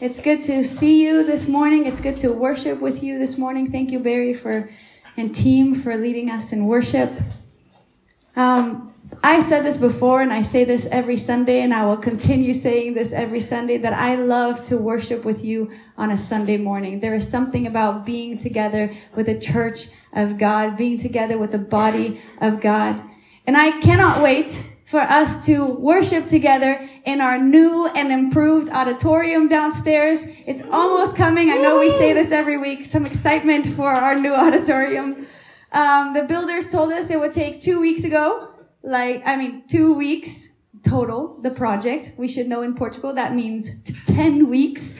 It's good to see you this morning. It's good to worship with you this morning. Thank you, Barry, for and team for leading us in worship. Um, I said this before, and I say this every Sunday, and I will continue saying this every Sunday that I love to worship with you on a Sunday morning. There is something about being together with a church of God, being together with the body of God. And I cannot wait for us to worship together in our new and improved auditorium downstairs. It's almost coming. I know we say this every week. Some excitement for our new auditorium. Um, the builders told us it would take two weeks ago like, I mean, two weeks total, the project. We should know in Portugal that means 10 weeks.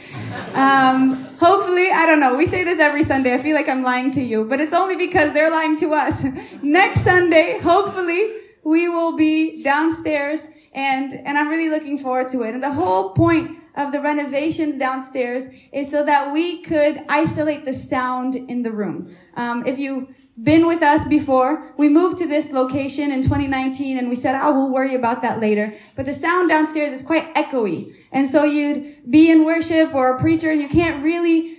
Um, hopefully, I don't know. We say this every Sunday. I feel like I'm lying to you, but it's only because they're lying to us. Next Sunday, hopefully, we will be downstairs and, and I'm really looking forward to it. And the whole point of the renovations downstairs is so that we could isolate the sound in the room. Um, if you've been with us before. We moved to this location in 2019 and we said, oh, we'll worry about that later. But the sound downstairs is quite echoey. And so you'd be in worship or a preacher and you can't really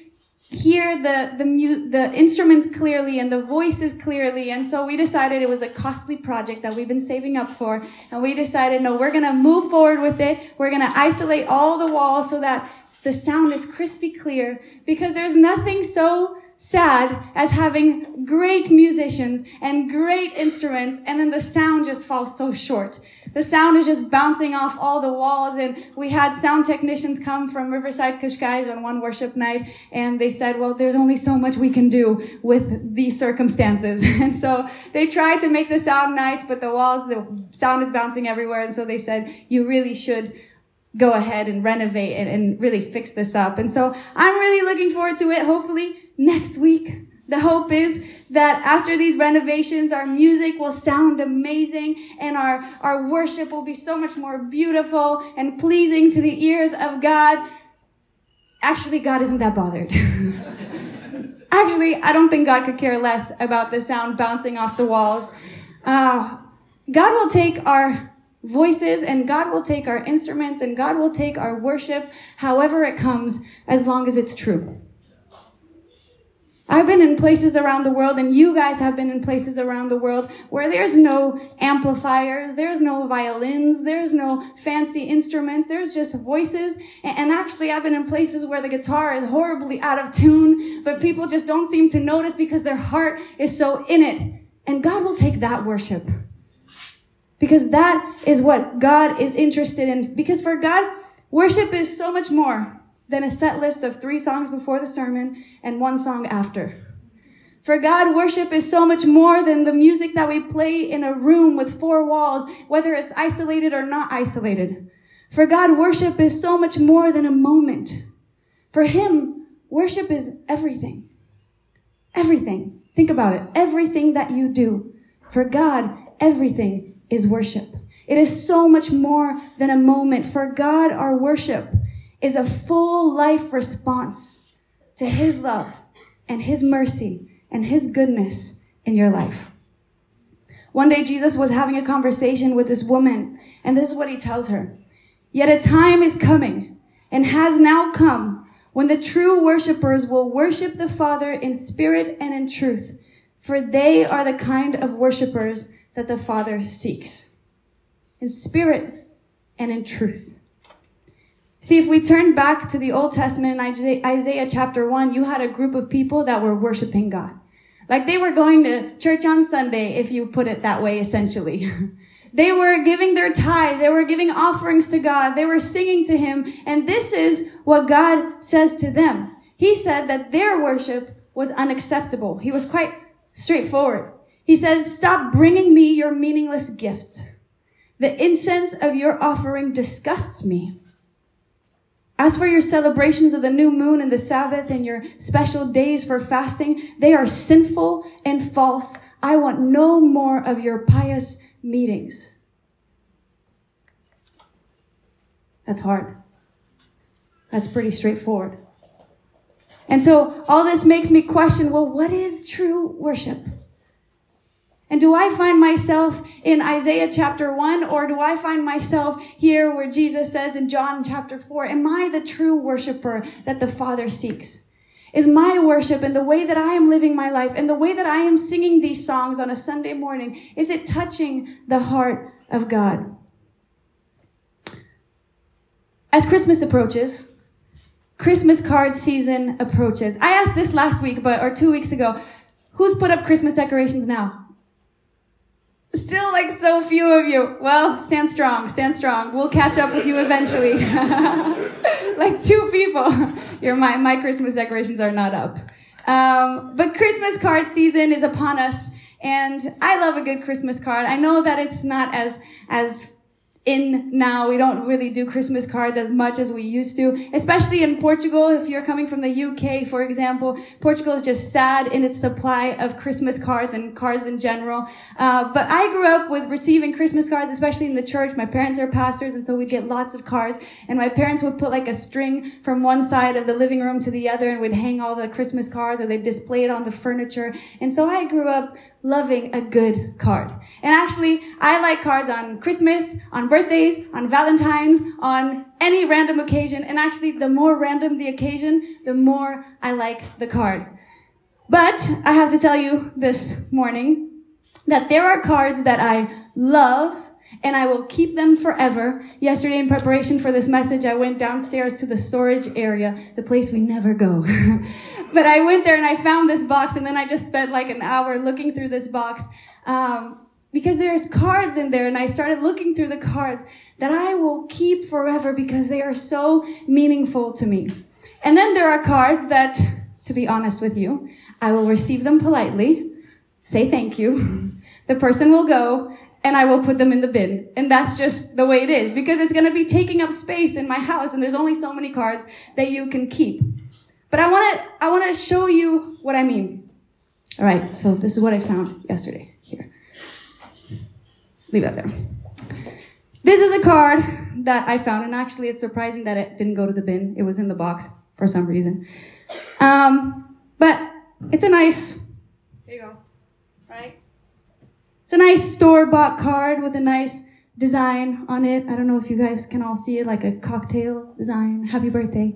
hear the, the, mu- the instruments clearly and the voices clearly. And so we decided it was a costly project that we've been saving up for. And we decided, no, we're going to move forward with it. We're going to isolate all the walls so that the sound is crispy clear because there's nothing so sad as having great musicians and great instruments and then the sound just falls so short. The sound is just bouncing off all the walls and we had sound technicians come from Riverside Cascais on one worship night and they said, well, there's only so much we can do with these circumstances. And so they tried to make the sound nice, but the walls, the sound is bouncing everywhere. And so they said, you really should go ahead and renovate and, and really fix this up. And so I'm really looking forward to it. Hopefully next week. The hope is that after these renovations, our music will sound amazing and our, our worship will be so much more beautiful and pleasing to the ears of God. Actually, God isn't that bothered. Actually, I don't think God could care less about the sound bouncing off the walls. Uh, God will take our voices and God will take our instruments and God will take our worship however it comes as long as it's true. I've been in places around the world, and you guys have been in places around the world where there's no amplifiers, there's no violins, there's no fancy instruments, there's just voices. And actually, I've been in places where the guitar is horribly out of tune, but people just don't seem to notice because their heart is so in it. And God will take that worship. Because that is what God is interested in. Because for God, worship is so much more than a set list of three songs before the sermon and one song after. For God, worship is so much more than the music that we play in a room with four walls, whether it's isolated or not isolated. For God, worship is so much more than a moment. For Him, worship is everything. Everything. Think about it. Everything that you do. For God, everything is worship. It is so much more than a moment. For God, our worship is a full life response to His love and His mercy and His goodness in your life. One day, Jesus was having a conversation with this woman, and this is what He tells her. Yet a time is coming and has now come when the true worshipers will worship the Father in spirit and in truth, for they are the kind of worshipers that the Father seeks. In spirit and in truth. See, if we turn back to the Old Testament in Isaiah chapter 1, you had a group of people that were worshiping God. Like they were going to church on Sunday, if you put it that way, essentially. they were giving their tithe. They were giving offerings to God. They were singing to Him. And this is what God says to them. He said that their worship was unacceptable. He was quite straightforward. He says, stop bringing me your meaningless gifts. The incense of your offering disgusts me. As for your celebrations of the new moon and the Sabbath and your special days for fasting, they are sinful and false. I want no more of your pious meetings. That's hard. That's pretty straightforward. And so all this makes me question, well, what is true worship? And do I find myself in Isaiah chapter 1 or do I find myself here where Jesus says in John chapter 4, am I the true worshiper that the Father seeks? Is my worship and the way that I am living my life and the way that I am singing these songs on a Sunday morning, is it touching the heart of God? As Christmas approaches, Christmas card season approaches. I asked this last week, but or two weeks ago, who's put up Christmas decorations now? Still like so few of you. Well, stand strong, stand strong. We'll catch up with you eventually. like two people. Your my, my Christmas decorations are not up. Um, but Christmas card season is upon us, and I love a good Christmas card. I know that it's not as as in now. We don't really do Christmas cards as much as we used to, especially in Portugal. If you're coming from the UK, for example, Portugal is just sad in its supply of Christmas cards and cards in general. Uh, but I grew up with receiving Christmas cards, especially in the church. My parents are pastors, and so we'd get lots of cards. And my parents would put like a string from one side of the living room to the other, and we'd hang all the Christmas cards, or they'd display it on the furniture. And so I grew up loving a good card. And actually, I like cards on Christmas, on birthdays, on Valentine's, on any random occasion. And actually, the more random the occasion, the more I like the card. But I have to tell you this morning that there are cards that I love and I will keep them forever. Yesterday, in preparation for this message, I went downstairs to the storage area, the place we never go. but I went there and I found this box, and then I just spent like an hour looking through this box. Um, because there's cards in there and I started looking through the cards that I will keep forever because they are so meaningful to me. And then there are cards that, to be honest with you, I will receive them politely, say thank you. The person will go and I will put them in the bin. And that's just the way it is because it's going to be taking up space in my house and there's only so many cards that you can keep. But I want to I want to show you what I mean. All right, so this is what I found yesterday here. Leave that there. This is a card that I found, and actually, it's surprising that it didn't go to the bin. It was in the box for some reason. Um, but it's a nice. There you go. Right? It's a nice store bought card with a nice design on it. I don't know if you guys can all see it, like a cocktail design. Happy birthday.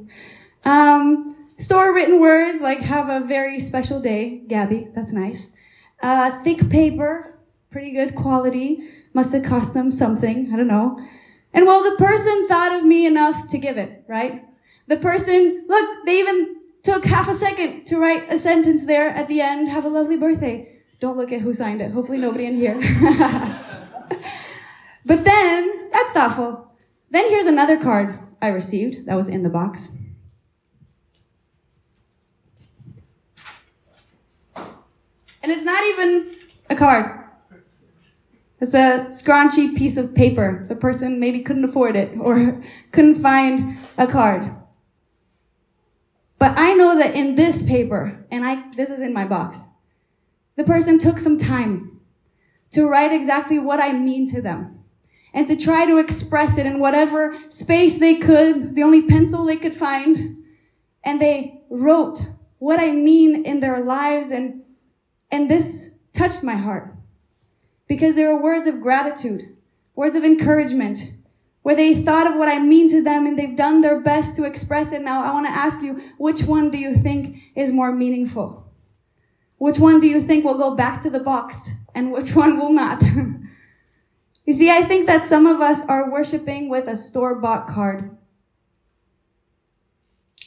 Um, store written words like have a very special day, Gabby. That's nice. Uh, thick paper, pretty good quality. Must have cost them something. I don't know. And well, the person thought of me enough to give it, right? The person, look, they even took half a second to write a sentence there at the end. Have a lovely birthday. Don't look at who signed it. Hopefully nobody in here. but then, that's thoughtful. Then here's another card I received that was in the box. And it's not even a card. It's a scrunchy piece of paper. The person maybe couldn't afford it or couldn't find a card. But I know that in this paper, and I this is in my box, the person took some time to write exactly what I mean to them and to try to express it in whatever space they could, the only pencil they could find. And they wrote what I mean in their lives. And, and this touched my heart because there were words of gratitude, words of encouragement, where they thought of what I mean to them and they've done their best to express it. Now, I want to ask you, which one do you think is more meaningful? Which one do you think will go back to the box and which one will not? you see, I think that some of us are worshiping with a store bought card.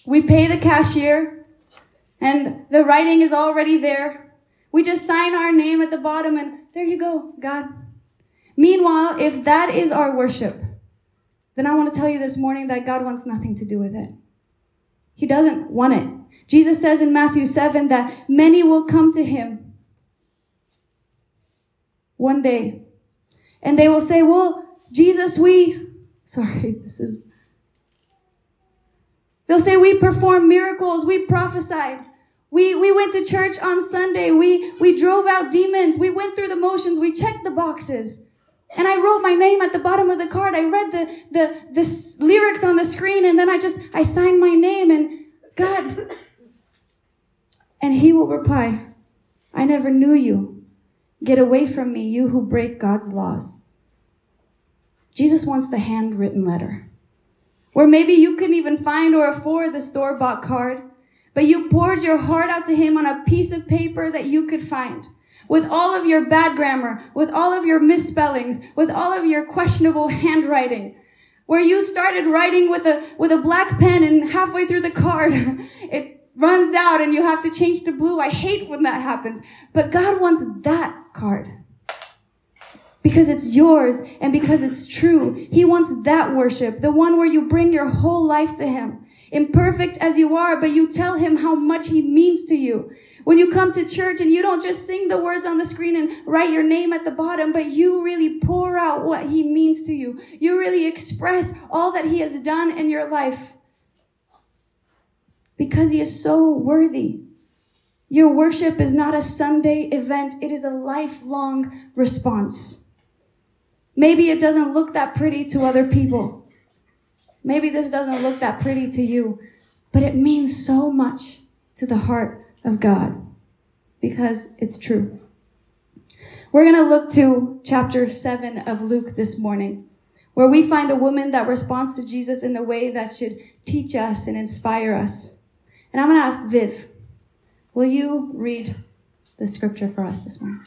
We pay the cashier and the writing is already there. We just sign our name at the bottom and there you go, God. Meanwhile, if that is our worship, then I want to tell you this morning that God wants nothing to do with it. He doesn't want it. Jesus says in Matthew 7 that many will come to him one day and they will say, Well, Jesus, we, sorry, this is, they'll say, We performed miracles, we prophesied. We, we went to church on Sunday. We, we drove out demons. We went through the motions. We checked the boxes. And I wrote my name at the bottom of the card. I read the, the, the lyrics on the screen and then I just, I signed my name and God, and he will reply, I never knew you. Get away from me, you who break God's laws. Jesus wants the handwritten letter. Where maybe you couldn't even find or afford the store bought card, but you poured your heart out to him on a piece of paper that you could find. With all of your bad grammar, with all of your misspellings, with all of your questionable handwriting, where you started writing with a, with a black pen and halfway through the card, it runs out and you have to change to blue. I hate when that happens. But God wants that card. Because it's yours and because it's true. He wants that worship, the one where you bring your whole life to Him. Imperfect as you are, but you tell Him how much He means to you. When you come to church and you don't just sing the words on the screen and write your name at the bottom, but you really pour out what He means to you. You really express all that He has done in your life. Because He is so worthy. Your worship is not a Sunday event, it is a lifelong response. Maybe it doesn't look that pretty to other people. Maybe this doesn't look that pretty to you, but it means so much to the heart of God because it's true. We're going to look to chapter 7 of Luke this morning, where we find a woman that responds to Jesus in a way that should teach us and inspire us. And I'm going to ask Viv, will you read the scripture for us this morning?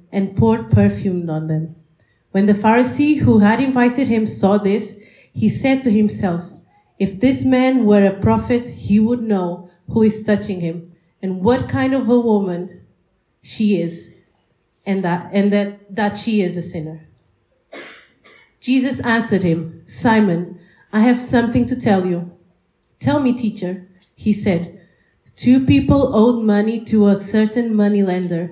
and poured perfume on them. When the Pharisee who had invited him saw this, he said to himself, If this man were a prophet, he would know who is touching him and what kind of a woman she is, and that, and that, that she is a sinner. Jesus answered him, Simon, I have something to tell you. Tell me, teacher, he said. Two people owed money to a certain moneylender.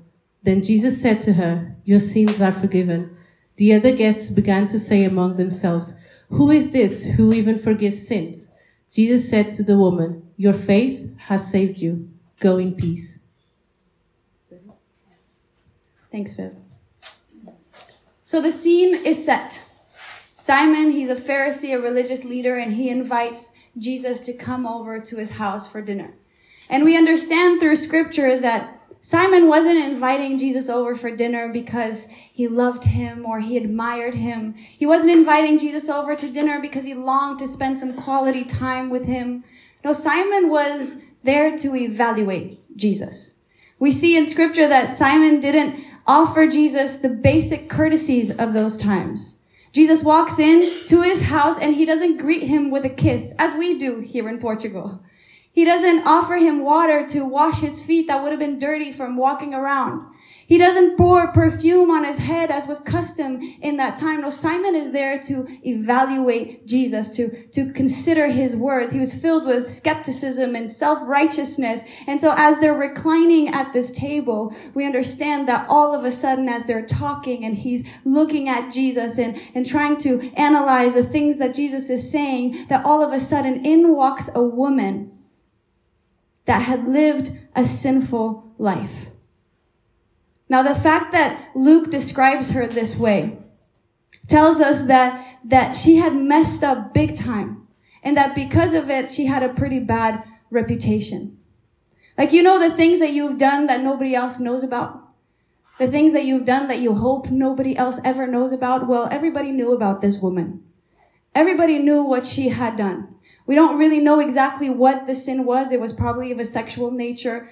Then Jesus said to her, Your sins are forgiven. The other guests began to say among themselves, Who is this who even forgives sins? Jesus said to the woman, Your faith has saved you. Go in peace. Thanks, Viv. So the scene is set. Simon, he's a Pharisee, a religious leader, and he invites Jesus to come over to his house for dinner. And we understand through scripture that Simon wasn't inviting Jesus over for dinner because he loved him or he admired him. He wasn't inviting Jesus over to dinner because he longed to spend some quality time with him. No, Simon was there to evaluate Jesus. We see in scripture that Simon didn't offer Jesus the basic courtesies of those times. Jesus walks in to his house and he doesn't greet him with a kiss, as we do here in Portugal. He doesn't offer him water to wash his feet that would have been dirty from walking around. He doesn't pour perfume on his head as was custom in that time. No, Simon is there to evaluate Jesus, to, to consider his words. He was filled with skepticism and self-righteousness. And so as they're reclining at this table, we understand that all of a sudden as they're talking and he's looking at Jesus and, and trying to analyze the things that Jesus is saying, that all of a sudden in walks a woman that had lived a sinful life. Now, the fact that Luke describes her this way tells us that, that she had messed up big time and that because of it, she had a pretty bad reputation. Like, you know, the things that you've done that nobody else knows about? The things that you've done that you hope nobody else ever knows about? Well, everybody knew about this woman. Everybody knew what she had done. We don't really know exactly what the sin was. It was probably of a sexual nature.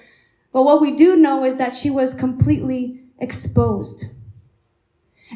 But what we do know is that she was completely exposed.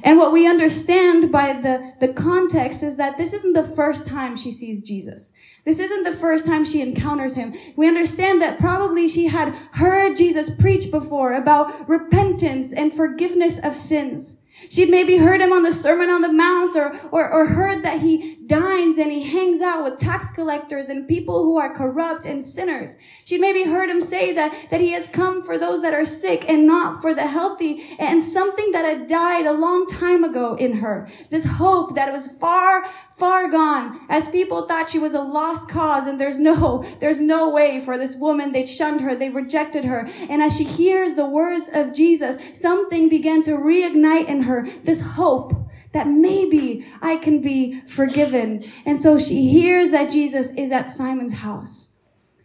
And what we understand by the, the context is that this isn't the first time she sees Jesus. This isn't the first time she encounters him. We understand that probably she had heard Jesus preach before about repentance and forgiveness of sins. She'd maybe heard him on the Sermon on the Mount or, or, or heard that he dines and he hangs out with tax collectors and people who are corrupt and sinners. She'd maybe heard him say that, that he has come for those that are sick and not for the healthy and something that had died a long time ago in her. This hope that was far, far gone as people thought she was a lost cause and there's no, there's no way for this woman. They'd shunned her. They rejected her. And as she hears the words of Jesus, something began to reignite in her this hope that maybe I can be forgiven. And so she hears that Jesus is at Simon's house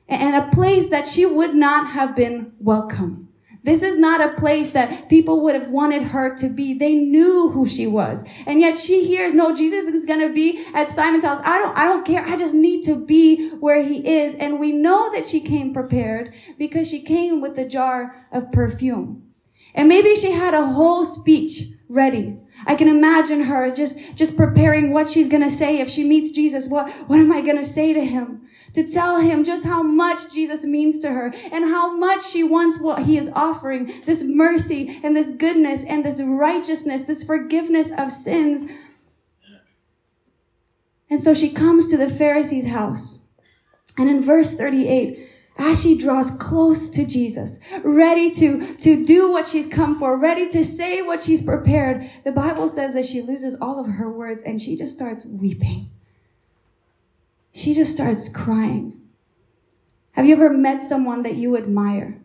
and a place that she would not have been welcome. This is not a place that people would have wanted her to be. They knew who she was. And yet she hears, no, Jesus is going to be at Simon's house. I don't, I don't care. I just need to be where he is. And we know that she came prepared because she came with a jar of perfume. And maybe she had a whole speech ready. I can imagine her just, just preparing what she's going to say if she meets Jesus. What, what am I going to say to him? To tell him just how much Jesus means to her and how much she wants what he is offering. This mercy and this goodness and this righteousness, this forgiveness of sins. And so she comes to the Pharisee's house. And in verse 38, as she draws close to Jesus, ready to, to do what she's come for, ready to say what she's prepared, the Bible says that she loses all of her words and she just starts weeping. She just starts crying. Have you ever met someone that you admire?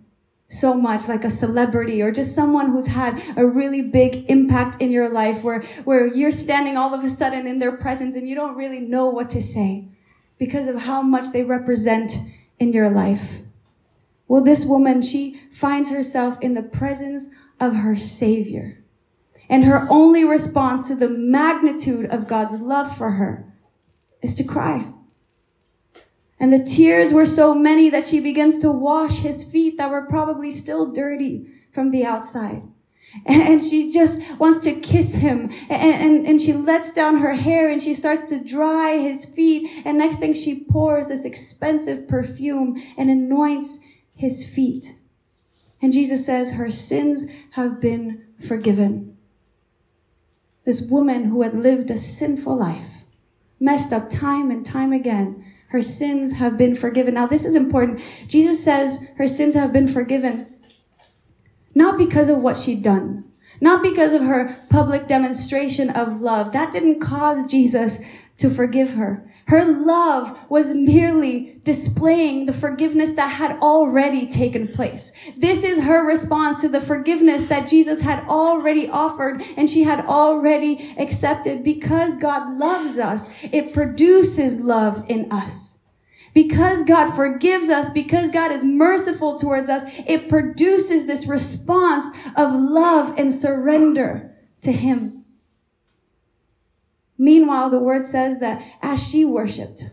so much like a celebrity or just someone who's had a really big impact in your life where, where you're standing all of a sudden in their presence and you don't really know what to say because of how much they represent in your life. Well, this woman, she finds herself in the presence of her Savior. And her only response to the magnitude of God's love for her is to cry. And the tears were so many that she begins to wash his feet that were probably still dirty from the outside and she just wants to kiss him. And, and, and she lets down her hair and she starts to dry his feet. And next thing she pours this expensive perfume and anoints his feet. And jesus says her sins have been forgiven. This woman who had lived a sinful life messed up time and time again her sins have been forgiven. Now this is important. Jesus says her sins have been forgiven not because of what she'd done, not because of her public demonstration of love. That didn't cause Jesus to forgive her. Her love was merely displaying the forgiveness that had already taken place. This is her response to the forgiveness that Jesus had already offered and she had already accepted. Because God loves us, it produces love in us. Because God forgives us, because God is merciful towards us, it produces this response of love and surrender to Him. Meanwhile, the word says that as she worshiped,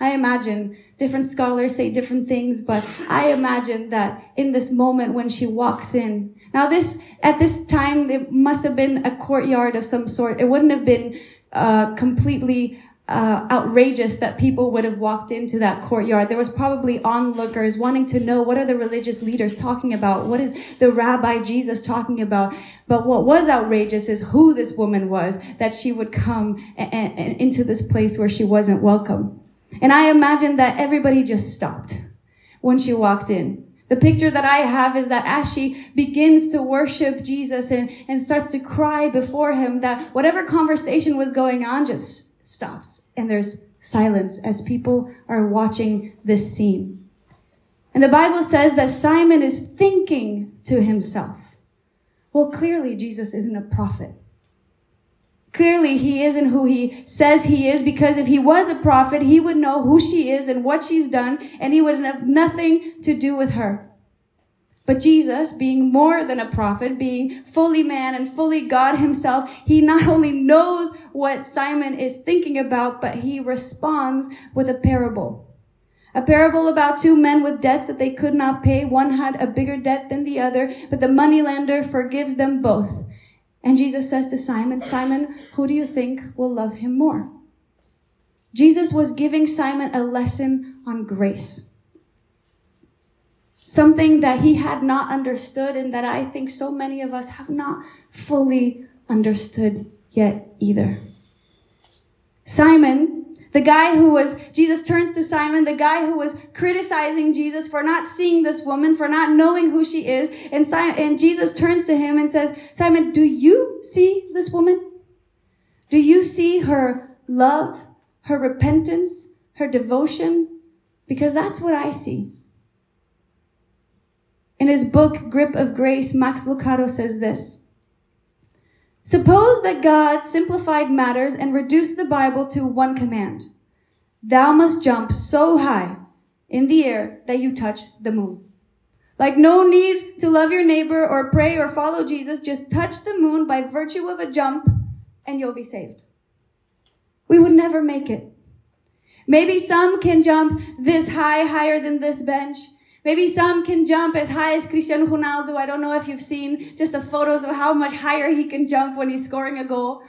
I imagine different scholars say different things, but I imagine that in this moment when she walks in. Now this, at this time, it must have been a courtyard of some sort. It wouldn't have been uh, completely uh, outrageous that people would have walked into that courtyard. There was probably onlookers wanting to know what are the religious leaders talking about? What is the rabbi Jesus talking about? But what was outrageous is who this woman was, that she would come and, and into this place where she wasn't welcome. And I imagine that everybody just stopped when she walked in. The picture that I have is that as she begins to worship Jesus and, and starts to cry before him, that whatever conversation was going on just stops and there's silence as people are watching this scene. And the Bible says that Simon is thinking to himself, Well, clearly Jesus isn't a prophet. Clearly, he isn't who he says he is because if he was a prophet, he would know who she is and what she's done, and he would have nothing to do with her. But Jesus, being more than a prophet, being fully man and fully God himself, he not only knows what Simon is thinking about, but he responds with a parable. A parable about two men with debts that they could not pay. One had a bigger debt than the other, but the moneylender forgives them both. And Jesus says to Simon, Simon, who do you think will love him more? Jesus was giving Simon a lesson on grace. Something that he had not understood and that I think so many of us have not fully understood yet either. Simon the guy who was, Jesus turns to Simon, the guy who was criticizing Jesus for not seeing this woman, for not knowing who she is. And, Simon, and Jesus turns to him and says, Simon, do you see this woman? Do you see her love, her repentance, her devotion? Because that's what I see. In his book, Grip of Grace, Max Lucado says this. Suppose that God simplified matters and reduced the Bible to one command. Thou must jump so high in the air that you touch the moon. Like no need to love your neighbor or pray or follow Jesus, just touch the moon by virtue of a jump and you'll be saved. We would never make it. Maybe some can jump this high, higher than this bench. Maybe some can jump as high as Cristiano Ronaldo. I don't know if you've seen just the photos of how much higher he can jump when he's scoring a goal.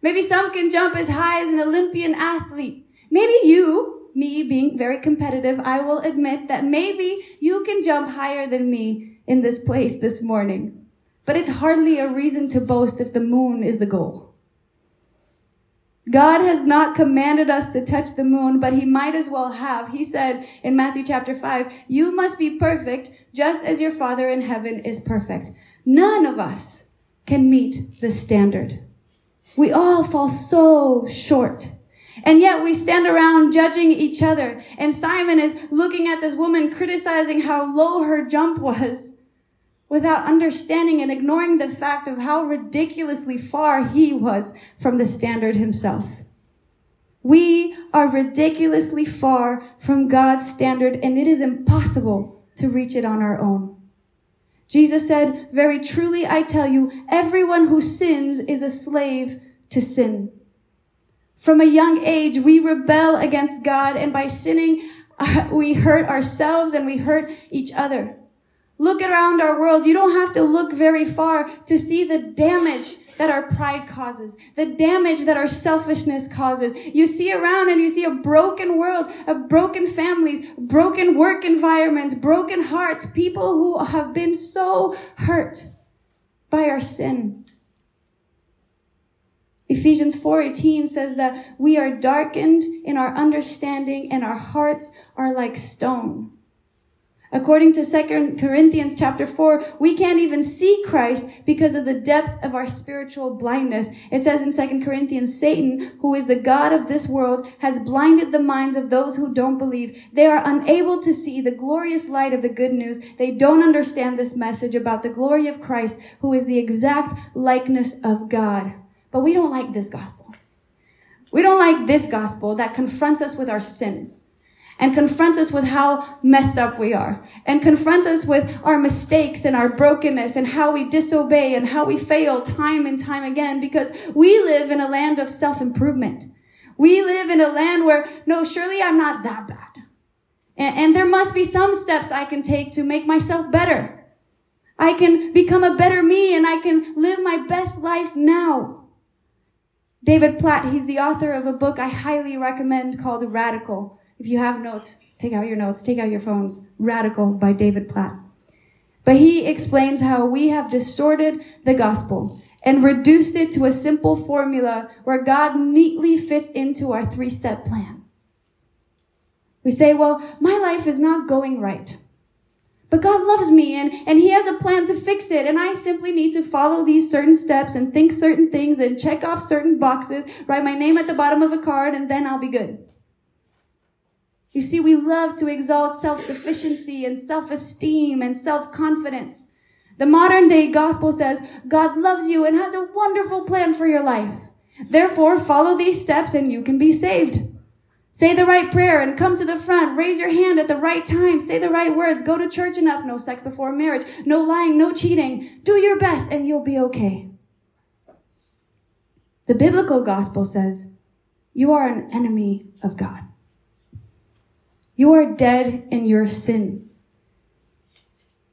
Maybe some can jump as high as an Olympian athlete. Maybe you, me being very competitive, I will admit that maybe you can jump higher than me in this place this morning. But it's hardly a reason to boast if the moon is the goal. God has not commanded us to touch the moon, but he might as well have. He said in Matthew chapter 5, you must be perfect just as your Father in heaven is perfect. None of us can meet the standard. We all fall so short. And yet we stand around judging each other. And Simon is looking at this woman criticizing how low her jump was without understanding and ignoring the fact of how ridiculously far he was from the standard himself. We are ridiculously far from God's standard and it is impossible to reach it on our own. Jesus said, very truly I tell you, everyone who sins is a slave to sin. From a young age, we rebel against God and by sinning, we hurt ourselves and we hurt each other. Look around our world. You don't have to look very far to see the damage that our pride causes, the damage that our selfishness causes. You see around and you see a broken world, a broken families, broken work environments, broken hearts, people who have been so hurt by our sin. Ephesians 4:18 says that we are darkened in our understanding and our hearts are like stone. According to 2 Corinthians chapter 4, we can't even see Christ because of the depth of our spiritual blindness. It says in 2 Corinthians, Satan, who is the God of this world, has blinded the minds of those who don't believe. They are unable to see the glorious light of the good news. They don't understand this message about the glory of Christ, who is the exact likeness of God. But we don't like this gospel. We don't like this gospel that confronts us with our sin and confronts us with how messed up we are and confronts us with our mistakes and our brokenness and how we disobey and how we fail time and time again because we live in a land of self-improvement. We live in a land where, no, surely I'm not that bad. And, and there must be some steps I can take to make myself better. I can become a better me and I can live my best life now. David Platt, he's the author of a book I highly recommend called Radical. If you have notes, take out your notes, take out your phones. Radical by David Platt. But he explains how we have distorted the gospel and reduced it to a simple formula where God neatly fits into our three step plan. We say, well, my life is not going right. But God loves me and, and He has a plan to fix it. And I simply need to follow these certain steps and think certain things and check off certain boxes, write my name at the bottom of a card, and then I'll be good. You see, we love to exalt self-sufficiency and self-esteem and self-confidence. The modern day gospel says God loves you and has a wonderful plan for your life. Therefore, follow these steps and you can be saved. Say the right prayer and come to the front. Raise your hand at the right time. Say the right words. Go to church enough. No sex before marriage. No lying. No cheating. Do your best and you'll be okay. The biblical gospel says you are an enemy of God. You are dead in your sin.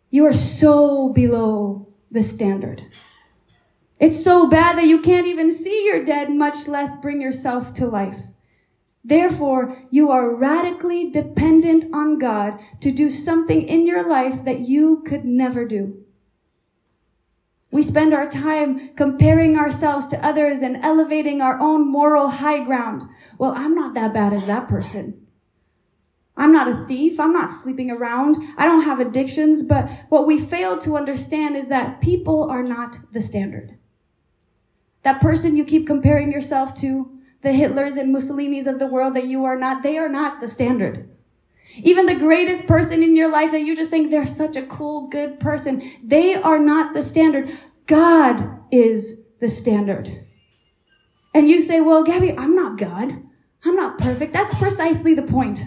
You are so below the standard. It's so bad that you can't even see you're dead, much less bring yourself to life. Therefore, you are radically dependent on God to do something in your life that you could never do. We spend our time comparing ourselves to others and elevating our own moral high ground. Well, I'm not that bad as that person. I'm not a thief. I'm not sleeping around. I don't have addictions. But what we fail to understand is that people are not the standard. That person you keep comparing yourself to, the Hitlers and Mussolinis of the world that you are not, they are not the standard. Even the greatest person in your life that you just think they're such a cool, good person, they are not the standard. God is the standard. And you say, well, Gabby, I'm not God. I'm not perfect. That's precisely the point.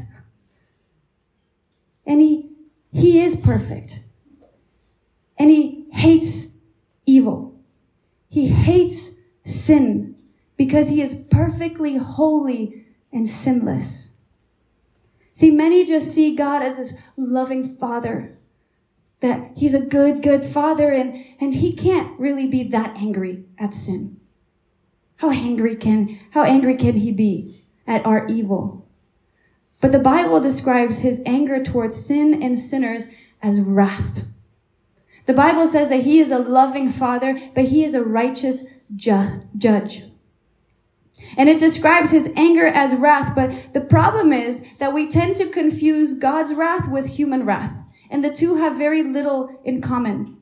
And he, he is perfect. And he hates evil. He hates sin because he is perfectly holy and sinless. See, many just see God as this loving father, that he's a good, good father, and, and he can't really be that angry at sin. How angry can, how angry can he be at our evil? But the Bible describes his anger towards sin and sinners as wrath. The Bible says that he is a loving father, but he is a righteous ju- judge. And it describes his anger as wrath, but the problem is that we tend to confuse God's wrath with human wrath, and the two have very little in common.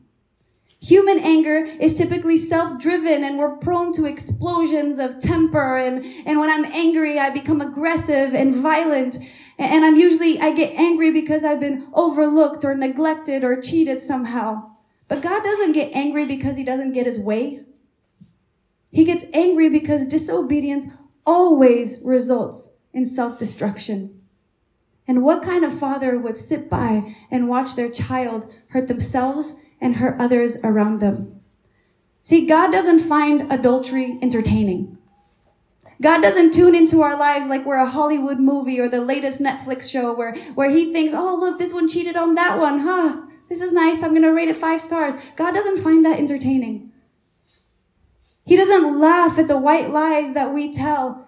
Human anger is typically self-driven and we're prone to explosions of temper and, and when I'm angry, I become aggressive and violent. And I'm usually, I get angry because I've been overlooked or neglected or cheated somehow. But God doesn't get angry because he doesn't get his way. He gets angry because disobedience always results in self-destruction. And what kind of father would sit by and watch their child hurt themselves and hurt others around them? See, God doesn't find adultery entertaining. God doesn't tune into our lives like we're a Hollywood movie or the latest Netflix show where, where he thinks, oh, look, this one cheated on that one. Huh? This is nice. I'm going to rate it five stars. God doesn't find that entertaining. He doesn't laugh at the white lies that we tell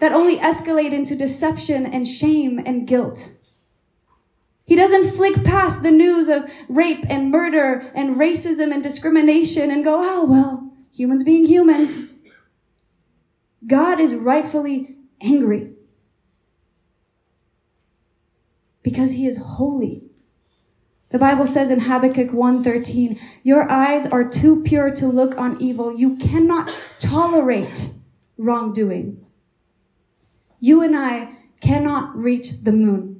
that only escalate into deception and shame and guilt. He doesn't flick past the news of rape and murder and racism and discrimination and go, oh, well, humans being humans. God is rightfully angry because he is holy. The Bible says in Habakkuk 1:13, "Your eyes are too pure to look on evil. You cannot tolerate wrongdoing." You and I cannot reach the moon.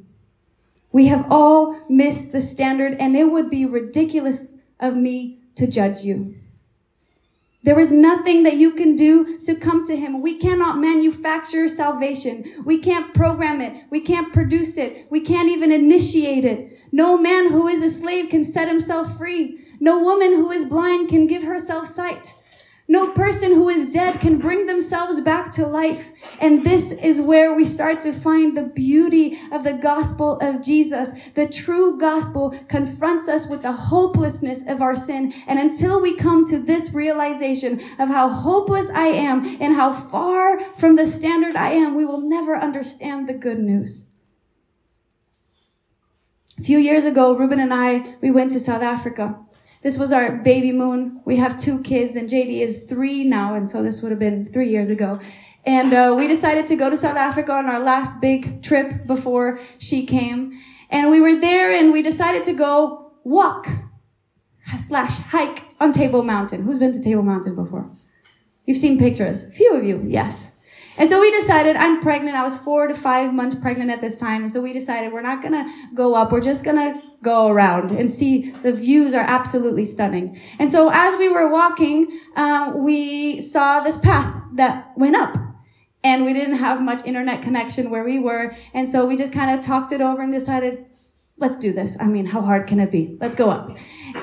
We have all missed the standard and it would be ridiculous of me to judge you. There is nothing that you can do to come to Him. We cannot manufacture salvation. We can't program it. We can't produce it. We can't even initiate it. No man who is a slave can set himself free. No woman who is blind can give herself sight. No person who is dead can bring themselves back to life. And this is where we start to find the beauty of the gospel of Jesus. The true gospel confronts us with the hopelessness of our sin. And until we come to this realization of how hopeless I am and how far from the standard I am, we will never understand the good news. A few years ago, Ruben and I, we went to South Africa. This was our baby moon. We have two kids, and JD is three now, and so this would have been three years ago. And uh, we decided to go to South Africa on our last big trip before she came. And we were there, and we decided to go walk slash hike on Table Mountain. Who's been to Table Mountain before? You've seen pictures. Few of you, yes. And so we decided, I'm pregnant. I was four to five months pregnant at this time. And so we decided we're not going to go up. We're just going to go around and see the views are absolutely stunning. And so as we were walking, uh, we saw this path that went up. And we didn't have much internet connection where we were. And so we just kind of talked it over and decided, let's do this. I mean, how hard can it be? Let's go up.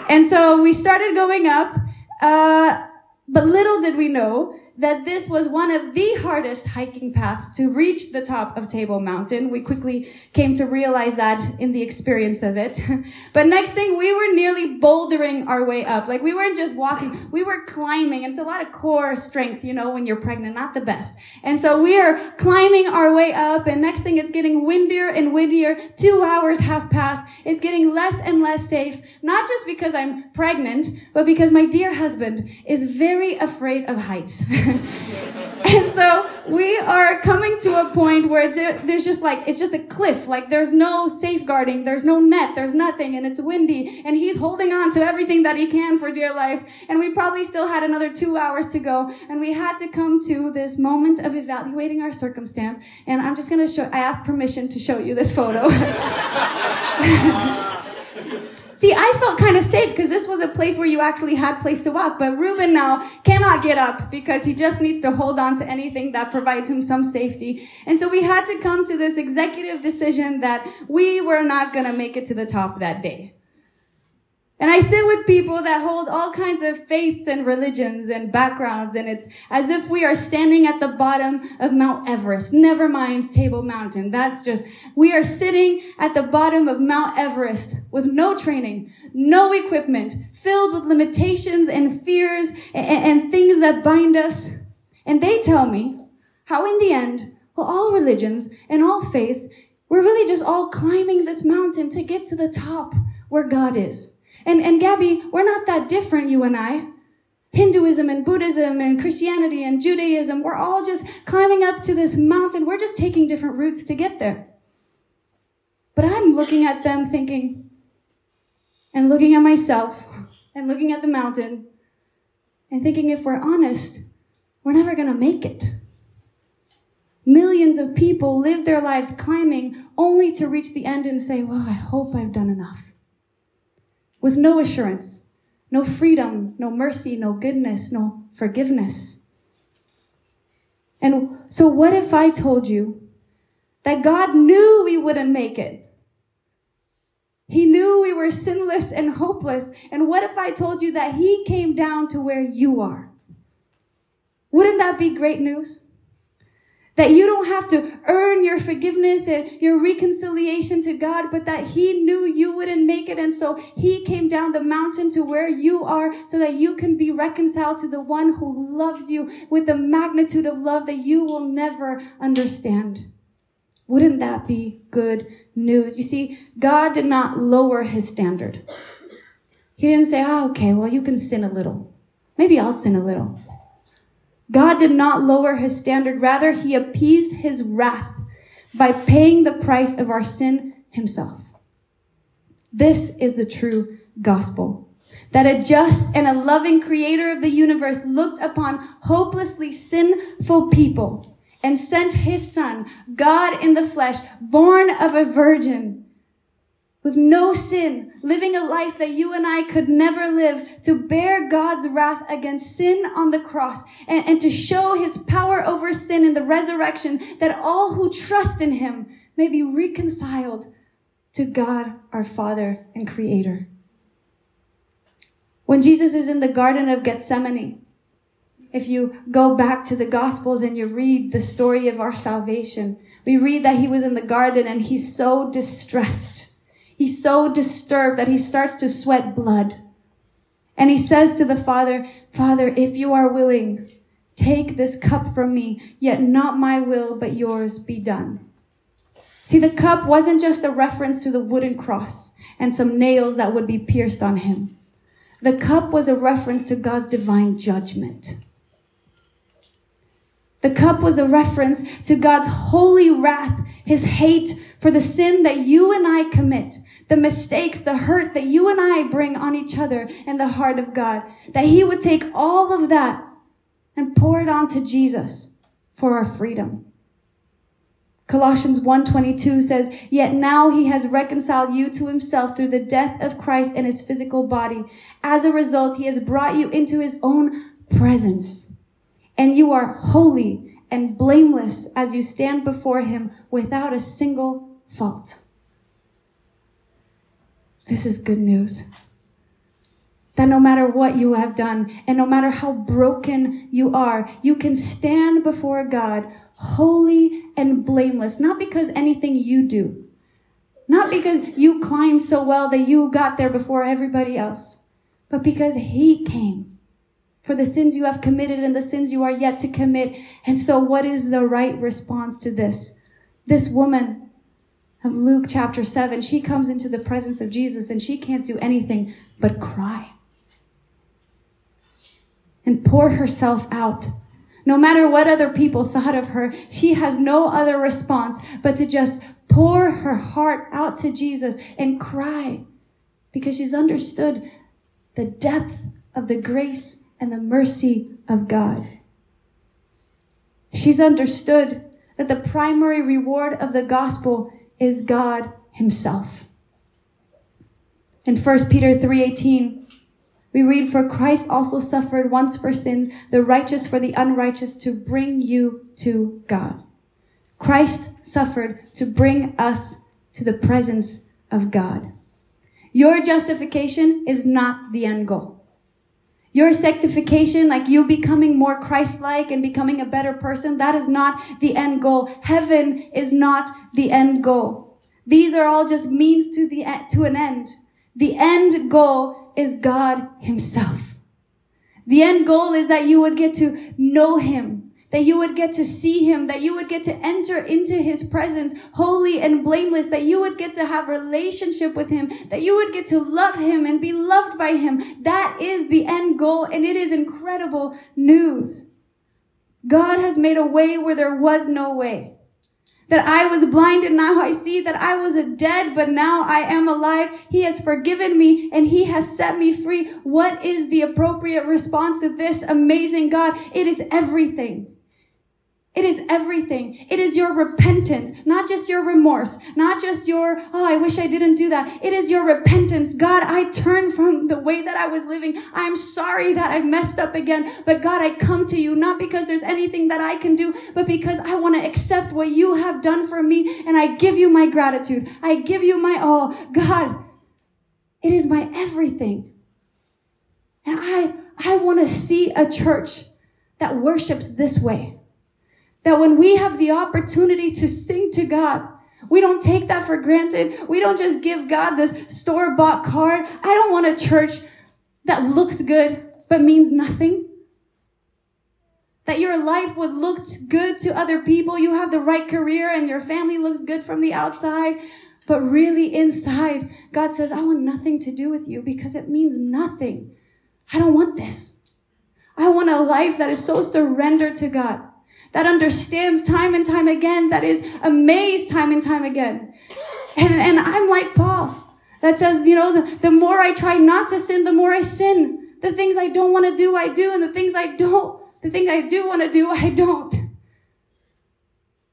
And so we started going up. Uh, but little did we know that this was one of the hardest hiking paths to reach the top of Table Mountain. We quickly came to realize that in the experience of it. but next thing, we were nearly bouldering our way up. Like we weren't just walking, we were climbing. And it's a lot of core strength, you know, when you're pregnant, not the best. And so we are climbing our way up. And next thing, it's getting windier and windier. Two hours have passed. It's getting less and less safe. Not just because I'm pregnant, but because my dear husband is very afraid of heights. and so we are coming to a point where there's just like, it's just a cliff. Like there's no safeguarding, there's no net, there's nothing, and it's windy. And he's holding on to everything that he can for dear life. And we probably still had another two hours to go. And we had to come to this moment of evaluating our circumstance. And I'm just going to show, I asked permission to show you this photo. See, I felt kind of safe because this was a place where you actually had place to walk. But Ruben now cannot get up because he just needs to hold on to anything that provides him some safety. And so we had to come to this executive decision that we were not going to make it to the top that day. And I sit with people that hold all kinds of faiths and religions and backgrounds, and it's as if we are standing at the bottom of Mount Everest. Never mind Table Mountain. That's just, we are sitting at the bottom of Mount Everest with no training, no equipment, filled with limitations and fears and, and things that bind us. And they tell me how in the end, well, all religions and all faiths, we're really just all climbing this mountain to get to the top where God is. And, and Gabby, we're not that different, you and I. Hinduism and Buddhism and Christianity and Judaism, we're all just climbing up to this mountain. We're just taking different routes to get there. But I'm looking at them thinking, and looking at myself, and looking at the mountain, and thinking if we're honest, we're never going to make it. Millions of people live their lives climbing only to reach the end and say, Well, I hope I've done enough with no assurance, no freedom, no mercy, no goodness, no forgiveness. And so, what if I told you that God knew we wouldn't make it? He knew we were sinless and hopeless. And what if I told you that He came down to where you are? Wouldn't that be great news? That you don't have to earn your forgiveness and your reconciliation to God, but that He knew you wouldn't make it. And so He came down the mountain to where you are so that you can be reconciled to the one who loves you with the magnitude of love that you will never understand. Wouldn't that be good news? You see, God did not lower His standard. He didn't say, oh, okay, well, you can sin a little. Maybe I'll sin a little. God did not lower his standard. Rather, he appeased his wrath by paying the price of our sin himself. This is the true gospel. That a just and a loving creator of the universe looked upon hopelessly sinful people and sent his son, God in the flesh, born of a virgin, with no sin, living a life that you and I could never live, to bear God's wrath against sin on the cross, and, and, to show his power over sin in the resurrection, that all who trust in him may be reconciled to God, our Father and Creator. When Jesus is in the Garden of Gethsemane, if you go back to the Gospels and you read the story of our salvation, we read that he was in the garden and he's so distressed He's so disturbed that he starts to sweat blood. And he says to the Father, Father, if you are willing, take this cup from me, yet not my will, but yours be done. See, the cup wasn't just a reference to the wooden cross and some nails that would be pierced on him. The cup was a reference to God's divine judgment. The cup was a reference to God's holy wrath, his hate for the sin that you and I commit, the mistakes, the hurt that you and I bring on each other and the heart of God. That he would take all of that and pour it onto Jesus for our freedom. Colossians 1:22 says, "Yet now he has reconciled you to himself through the death of Christ in his physical body. As a result, he has brought you into his own presence, and you are holy and blameless as you stand before him without a single fault." This is good news. That no matter what you have done and no matter how broken you are, you can stand before God holy and blameless, not because anything you do, not because you climbed so well that you got there before everybody else, but because He came for the sins you have committed and the sins you are yet to commit. And so, what is the right response to this? This woman of Luke chapter 7, she comes into the presence of Jesus and she can't do anything but cry and pour herself out. No matter what other people thought of her, she has no other response but to just pour her heart out to Jesus and cry because she's understood the depth of the grace and the mercy of God. She's understood that the primary reward of the gospel is God himself. In 1 Peter 3:18, we read, For Christ also suffered once for sins, the righteous for the unrighteous, to bring you to God. Christ suffered to bring us to the presence of God. Your justification is not the end goal. Your sanctification, like you becoming more Christ-like and becoming a better person, that is not the end goal. Heaven is not the end goal. These are all just means to the, to an end. The end goal is God himself. The end goal is that you would get to know him, that you would get to see him, that you would get to enter into his presence holy and blameless, that you would get to have relationship with him, that you would get to love him and be loved by him. That is the end goal and it is incredible news. God has made a way where there was no way. That I was blind and now I see that I was dead, but now I am alive. He has forgiven me and he has set me free. What is the appropriate response to this amazing God? It is everything. It is everything. It is your repentance, not just your remorse, not just your, oh, I wish I didn't do that. It is your repentance. God, I turn from the way that I was living. I'm sorry that I've messed up again. But God, I come to you not because there's anything that I can do, but because I want to accept what you have done for me. And I give you my gratitude. I give you my all. God, it is my everything. And I, I want to see a church that worships this way that when we have the opportunity to sing to God, we don't take that for granted. We don't just give God this store bought card. I don't want a church that looks good but means nothing. That your life would look good to other people. You have the right career and your family looks good from the outside. But really inside, God says, I want nothing to do with you because it means nothing. I don't want this. I want a life that is so surrendered to God that understands time and time again, that is amazed time and time again. And, and I'm like Paul that says, you know, the, the more I try not to sin, the more I sin. The things I don't want to do, I do. And the things I don't, the things I do want to do, I don't.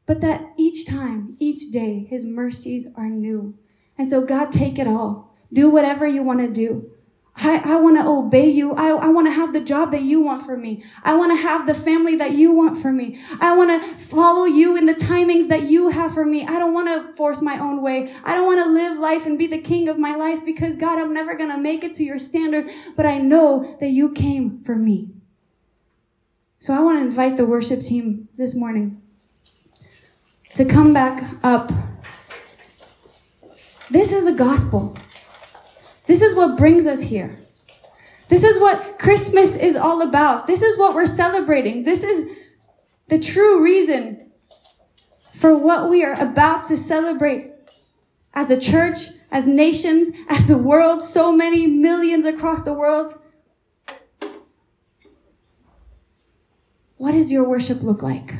But that each time, each day, his mercies are new. And so God, take it all. Do whatever you want to do. I, I want to obey you. I, I want to have the job that you want for me. I want to have the family that you want for me. I want to follow you in the timings that you have for me. I don't want to force my own way. I don't want to live life and be the king of my life because God, I'm never going to make it to your standard, but I know that you came for me. So I want to invite the worship team this morning to come back up. This is the gospel. This is what brings us here. This is what Christmas is all about. This is what we're celebrating. This is the true reason for what we are about to celebrate as a church, as nations, as the world, so many millions across the world. What does your worship look like?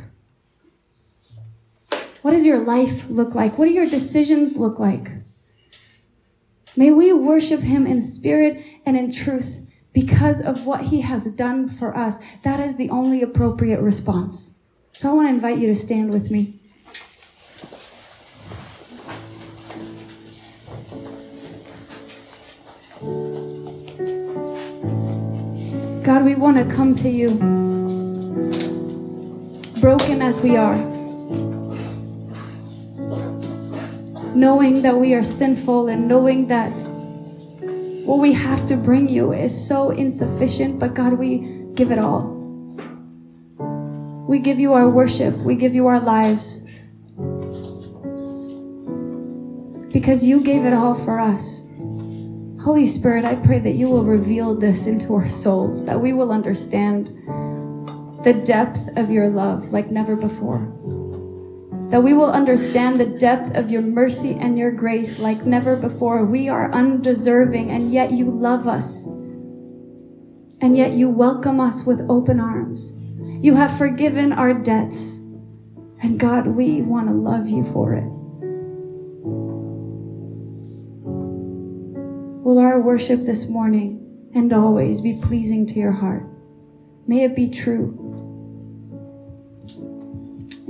What does your life look like? What do your decisions look like? May we worship him in spirit and in truth because of what he has done for us. That is the only appropriate response. So I want to invite you to stand with me. God, we want to come to you, broken as we are, knowing that we are sinful and knowing that what we have to bring you is so insufficient, but God, we give it all. We give you our worship, we give you our lives. Because you gave it all for us. Holy Spirit, I pray that you will reveal this into our souls, that we will understand the depth of your love like never before. That we will understand the depth of your mercy and your grace like never before. We are undeserving, and yet you love us. And yet you welcome us with open arms. You have forgiven our debts. And God, we want to love you for it. Will our worship this morning and always be pleasing to your heart? May it be true.